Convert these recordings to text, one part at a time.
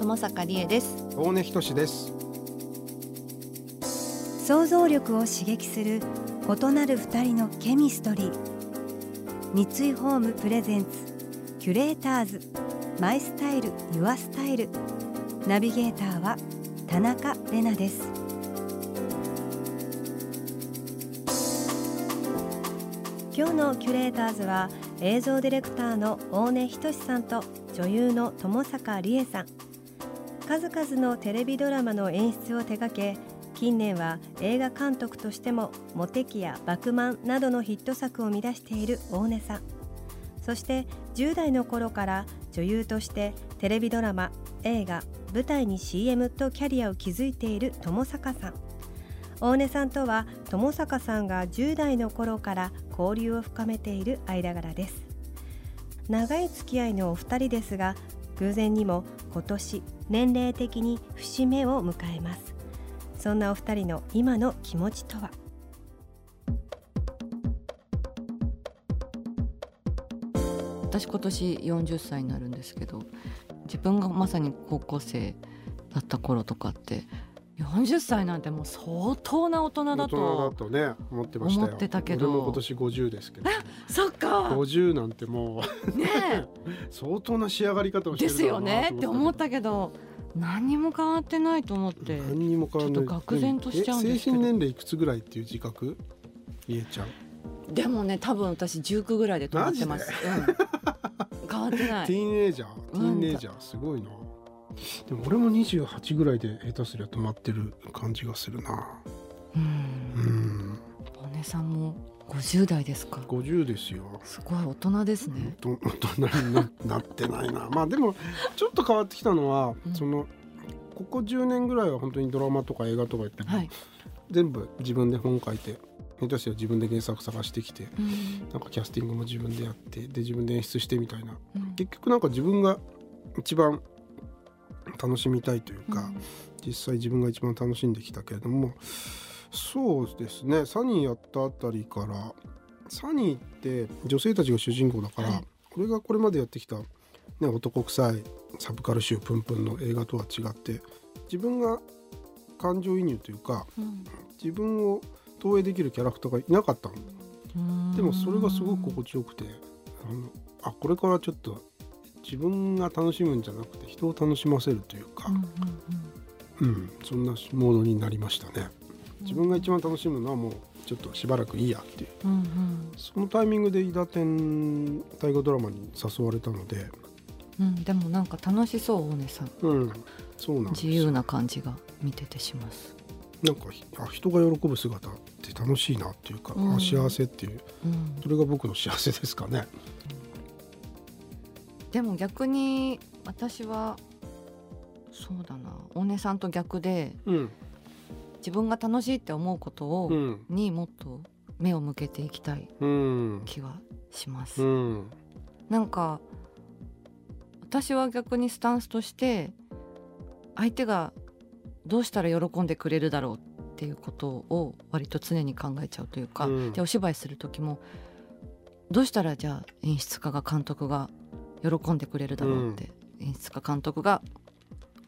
友坂理恵です。大根仁です。想像力を刺激する異なる二人のケミストリー。三井ホームプレゼンツキュレーターズ。マイスタイルユアスタイル。ナビゲーターは田中れなです。今日のキュレーターズは映像ディレクターの大根仁さんと女優の友坂理恵さん数々のテレビドラマの演出を手掛け近年は映画監督としても「モテキ」や「バクマン」などのヒット作を生み出している大根さん。そして10代の頃から女優としてテレビドラマ映画舞台に CM とキャリアを築いている友坂さん。大根さんとは友坂さんが10代の頃から交流を深めている間柄です。長い付き合いのお二人ですが偶然にも今年年齢的に節目を迎えます。そんなお二人の今の気持ちとは？私今年40歳になるんですけど自分がまさに高校生だった頃とかって40歳なんてもう相当な大人だ大人だととね思ってましたよ。思ってたけど。今年50ですけど。そっか。50なんてもうね 相当な仕上がり方をえしてるですよね。って思っったけど何にも変わってないと思って。何にも変わらない。ちょっと愕然としちゃうんですけど。え精神年齢いくつぐらいっていう自覚？りえちゃん。でもね多分私19ぐらいで止まってます、うん、変わってない。ティーンエイジャー？ティーンエイジャー？すごいなでも俺も28ぐらいで下手すりゃ止まってる感じがするな。うん。うんお姉さんも50代ですか。50ですよ。すごい大人ですね。と大人にななってないな。まあでもちょっと変わってきたのは、うん。そのここ10年ぐらいは本当にドラマとか映画とか言って、はい、全部自分で本書いて下手したら自分で原作探してきてうん。なんかキャスティングも自分でやってで自分で演出してみたいな。うん。結局なんか自分が一番楽しみたいというか、実際自分が一番楽しんできたけれどもそうですね。サニーやったあたりからサニーって女性たちが主人公だから、はい。これがこれまでやってきた、ね、男臭いサブカル集プンプンの映画とは違って自分が感情移入というかうん。自分を投影できるキャラクターがいなかったの。うん。でもそれがすごく心地よくてあのあこれからちょっと自分が楽しむんじゃなくて人を楽しませるというかうん、うんうん。そんなモードになりましたね。自分が一番楽しむのはもうちょっとしばらくいいやっていう。うんうん。そのタイミングで伊達天大河ドラマに誘われたので。うん、でもなんか楽しそう大根さん。うんそうなん自由な感じが見ててします、なんかひあ人が喜ぶ姿って楽しいなっていうか、うん。あ幸せっていう。うん、それが僕の幸せですかねでも逆に私はそうだな。大根さんと逆でうん。自分が楽しいって思うことを、うん。にもっと目を向けていきたいうん。気はします、うん。なんか私は逆にスタンスとして相手がどうしたら喜んでくれるだろうっていうことを割と常に考えちゃうというか、うん。でお芝居する時もどうしたらじゃあ演出家が監督が喜んでくれるだろうって、演出家監督が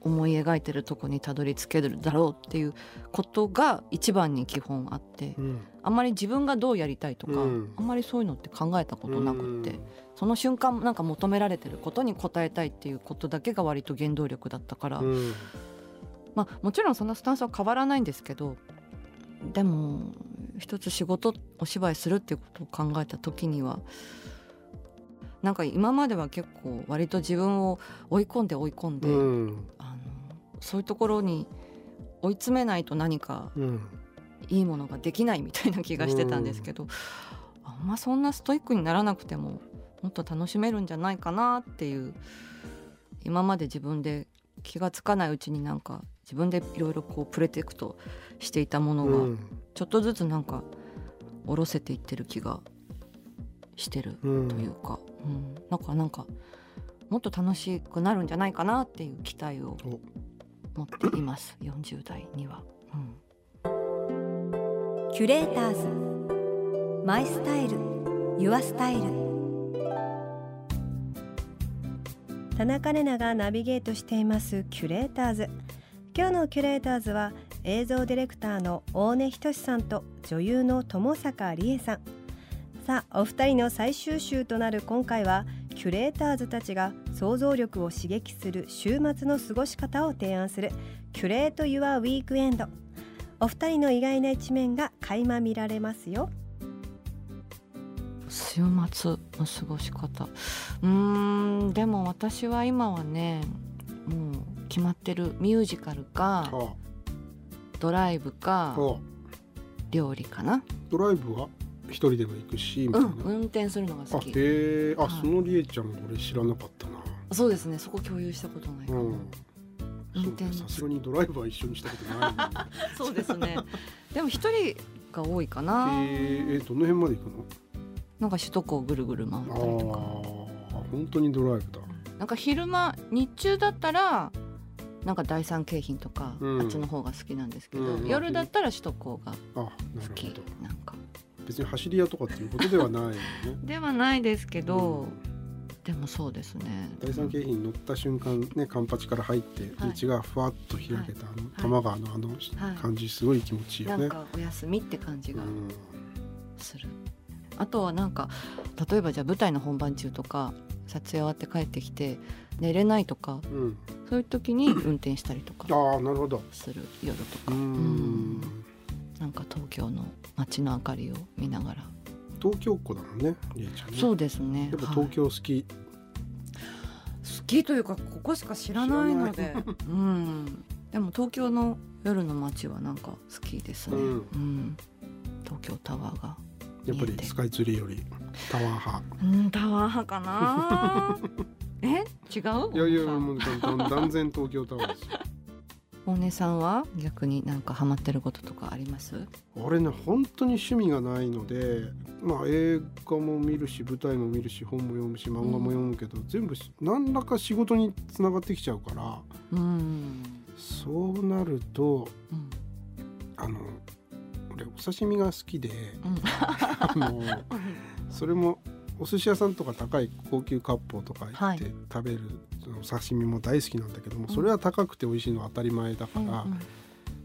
思い描いてるとこにたどり着けるだろうっていうことが一番に基本あって、うん。あんまり自分がどうやりたいとか、うん。あんまりそういうのって考えたことなくって、うん。その瞬間なんか求められてることに応えたいっていうことだけが割と原動力だったから、うん。まあもちろんそんなスタンスは変わらないんですけどでも一つ仕事お芝居するっていうことを考えた時にはなんか今までは結構割と自分を追い込んで追い込んで、うん。あのそういうところに追い詰めないと何かうん。いいものができないみたいな気がしてたんですけど、あんまそんなストイックにならなくてももっと楽しめるんじゃないかなっていう今まで自分で気がつかないうちになんか自分でいろいろこうプレテクトしていたものがうん。ちょっとずつなんか下ろせていってる気がしてるうん。というか、うん。なんかなんかもっと楽しくなるんじゃないかなっていう期待をお。持っています。40代には。うん。キュレーターズ。マイスタイル。Your style。田中麗奈がナビゲートしています。キュレーターズ。今日のキュレーターズは映像ディレクターの大根仁さんと女優のともさかりえさんさあお二人の最終週となる今回はキュレーターズたちが想像力を刺激する週末の過ごし方を提案する Curate Your Weekendお二人の意外な一面が垣間見られますよ。週末の過ごし方。うーんでも私は今はねもう決まってるミュージカルかあ。ドライブかあ。料理かな、ドライブは？一人でも行くしみたいな、うん、運転するのがあ好き。へえあ、はい。そのりえちゃん俺知らなかったな。そうですねそこ共有したことないかな、うん。さすがにドライブは一緒にしたことない そうですね。でも一人が多いかな、えどの辺まで行くの？なんか首都高をぐるぐる回っあたりとか。あ本当にドライブだ。なんか昼間日中だったらなんか第三京浜とか、うん。あっちの方が好きなんですけど、うん夜だったら首都高があなる好きほど。なんか別に走り屋とかっていうことではないよね。ではないですけど、うんでもそうですね。第三京浜に乗った瞬間ねカンパチから入ってはい。道がふわっと開けた、あのはい。多摩川のあの感じすごい気持ちいいよね。なんかお休みって感じがうん。する、あとはなんか例えばじゃあ舞台の本番中とか撮影終わって帰ってきて寝れないとかうん、そういう時に運転したりとかああなるほど。する夜とうか、んなんか東京の街の明かりを見ながら、東京っ子だもんねりえちゃんね。そうですね。やっぱはい。東京好き。好きというかここしか知らないので。うん。でも東京の夜の街はなんか好きですね、ううん。ん東京タワーが。やっぱりスカイツリーよりタワー派。うんタワー派かな。え？違う？いやいやもう断断然東京タワーですよ。大根さんは？逆になんかハマってることとかあります？俺ね本当に趣味がないのでまあ映画も見るし舞台も見るし本も読むし漫画も読むけど、全部し何らか仕事につながってきちゃうからうん、そうなるとうん。あの俺お刺身が好きでうん。あのそれもお寿司屋さんとか高い高級割烹とか行はい。って食べる、そのお刺身も大好きなんだけどもそれは高くて美味しいのは当たり前だから、うん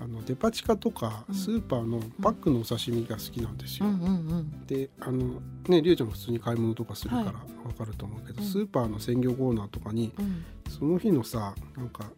あのデパ地下とかうん。スーパーのパックのお刺身が好きなんですよ。であのねりえちゃんも普通に買い物とかするからはい。わかると思うけど、うん。スーパーの鮮魚コーナーとかにうん。その日のさなんか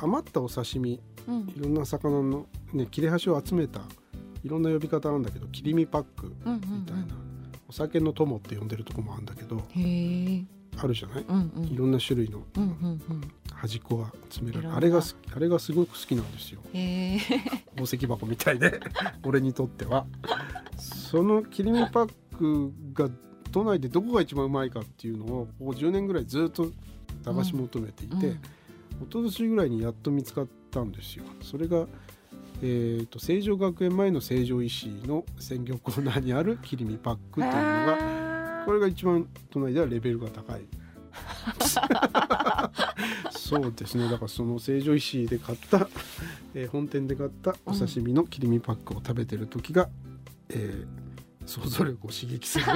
余ったお刺身うん。いろんな魚の、ね、切れ端を集めたいろんな呼び方なんだけど切り身パックみたいな、お酒の友って呼んでるとこもあるんだけどあるじゃない、うんうん。いろんな種類のうんうんうん。端っこが詰められる。あれがあれがすごく好きなんですよ。へえ 宝石箱みたいで 俺にとっては。その切り身パックが都内でどこが一番うまいかっていうのをここ10年ぐらいずっと探し求めていて、うん一昨年ぐらいにやっと見つかったんですよ。それが、えー、と成城学園前の成城石井の鮮魚コーナーにある切り身パックっていうのがこれが一番都内ではレベルが高い。そうですね。だからその成城石井で買った、えー本店で買ったお刺身の切り身パックを食べてる時が、えー想像力を刺激する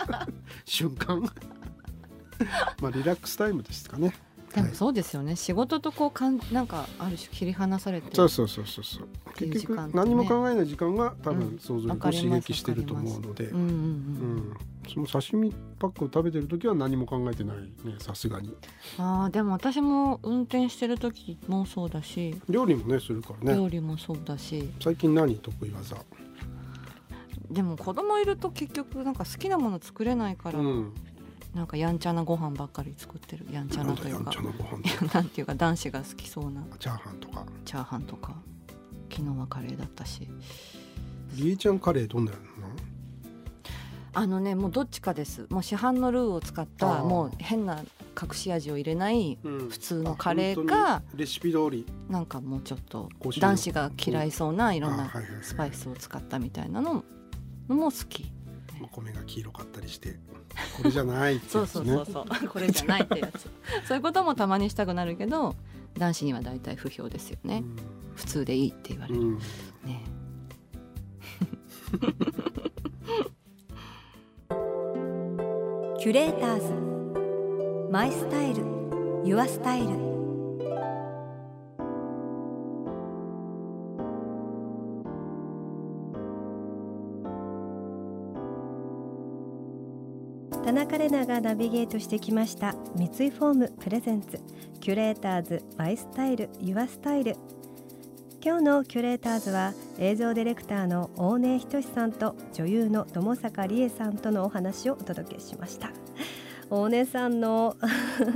瞬間。まあリラックスタイムですかねでもそうですよね、仕事とこうかんなんかある種切り離されてそうそうそうそうそう。ていう結局何も考えない時間が多うん。分想像力を刺激してると思うので、うんうんううん、ん、その刺身パックを食べてる時は何も考えてないねさすがに。あーでも私も運転してる時もそうだし、料理もねするからね。料理もそうだし。最近何得意技？でも子供いると結局なんか好きなもの作れないから、うんなんかやんちゃなご飯ばっかり作ってる。やんちゃなというか。なんていうか男子が好きそうな。チャーハンとか。チャーハンとか。昨日はカレーだったし。りえちゃんカレーどんなの？あのねもうどっちかです。もう市販のルーを使ったもう変な隠し味を入れないうん。普通のカレーかあ本当にレシピ通り。なんかもうちょっと男子が嫌いそうないろんなスパイスを使ったみたいなののも好き。お米が黄色かったりしてこれじゃないってそうやつね。そうそうそう。これじゃないってやつ。そういうこともたまにしたくなるけど男子には大体不評ですよね、普通でいいって言われる、うん。ね。キュレーターズ。マイスタイル。ユアスタイル田中れながナビゲートしてきました。三井フォームプレゼンツ。キュレーターズバイスタイルユアスタイル。今日のキュレーターズは映像ディレクターの大根仁さんと女優の友坂理恵さんとのお話をお届けしました。大根さんの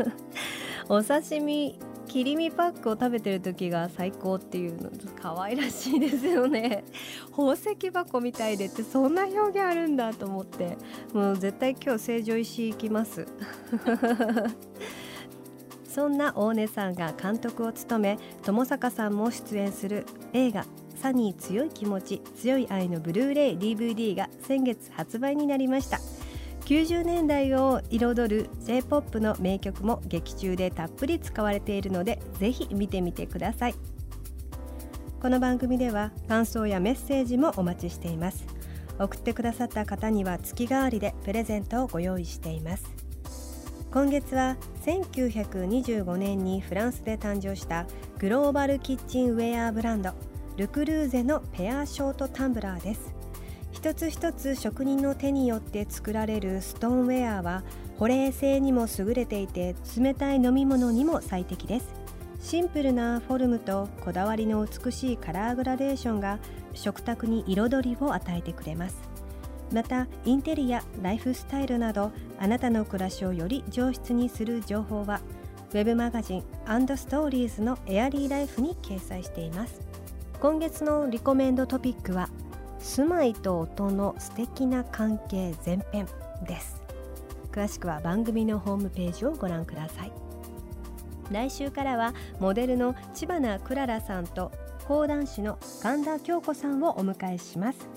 お刺身切り身パックを食べてる時が最高っていうの可愛らしいですよね。宝石箱みたいでってそんな表現あるんだと思って。もう絶対今日成城石行きます。そんな大根さんが監督を務め友坂さんも出演する映画「サニー強い気持ち強い愛」のブルーレイ DVD が先月発売になりました。90年代を彩る J-POP の名曲も劇中でたっぷり使われているのでぜひ見てみてください。この番組では感想やメッセージもお待ちしています。送ってくださった方には月替わりでプレゼントをご用意しています。今月は1925年にフランスで誕生したグローバルキッチンウェアブランドルクルーゼのペアショートタンブラーです。一つ一つ職人の手によって作られるストーンウェアは保冷性にも優れていて冷たい飲み物にも最適です。シンプルなフォルムとこだわりの美しいカラーグラデーションが食卓に彩りを与えてくれます。またインテリアライフスタイルなどあなたの暮らしをより上質にする情報はウェブマガジンストーリーズのエアリーライフに掲載しています。今月のリコメンドトピックは住まいと音の素敵な関係前編です。詳しくは番組のホームページをご覧ください。来週からはモデルの千葉クララさんと講談師の神田京子さんをお迎えします。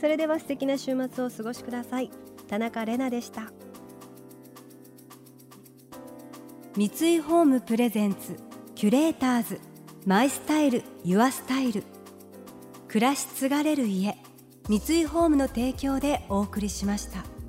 それでは素敵な週末をお過ごしください。田中れなでした。三井ホームプレゼンツキュレーターズマイスタイルユアスタイル。暮らし継がれる家。三井ホームの提供でお送りしました。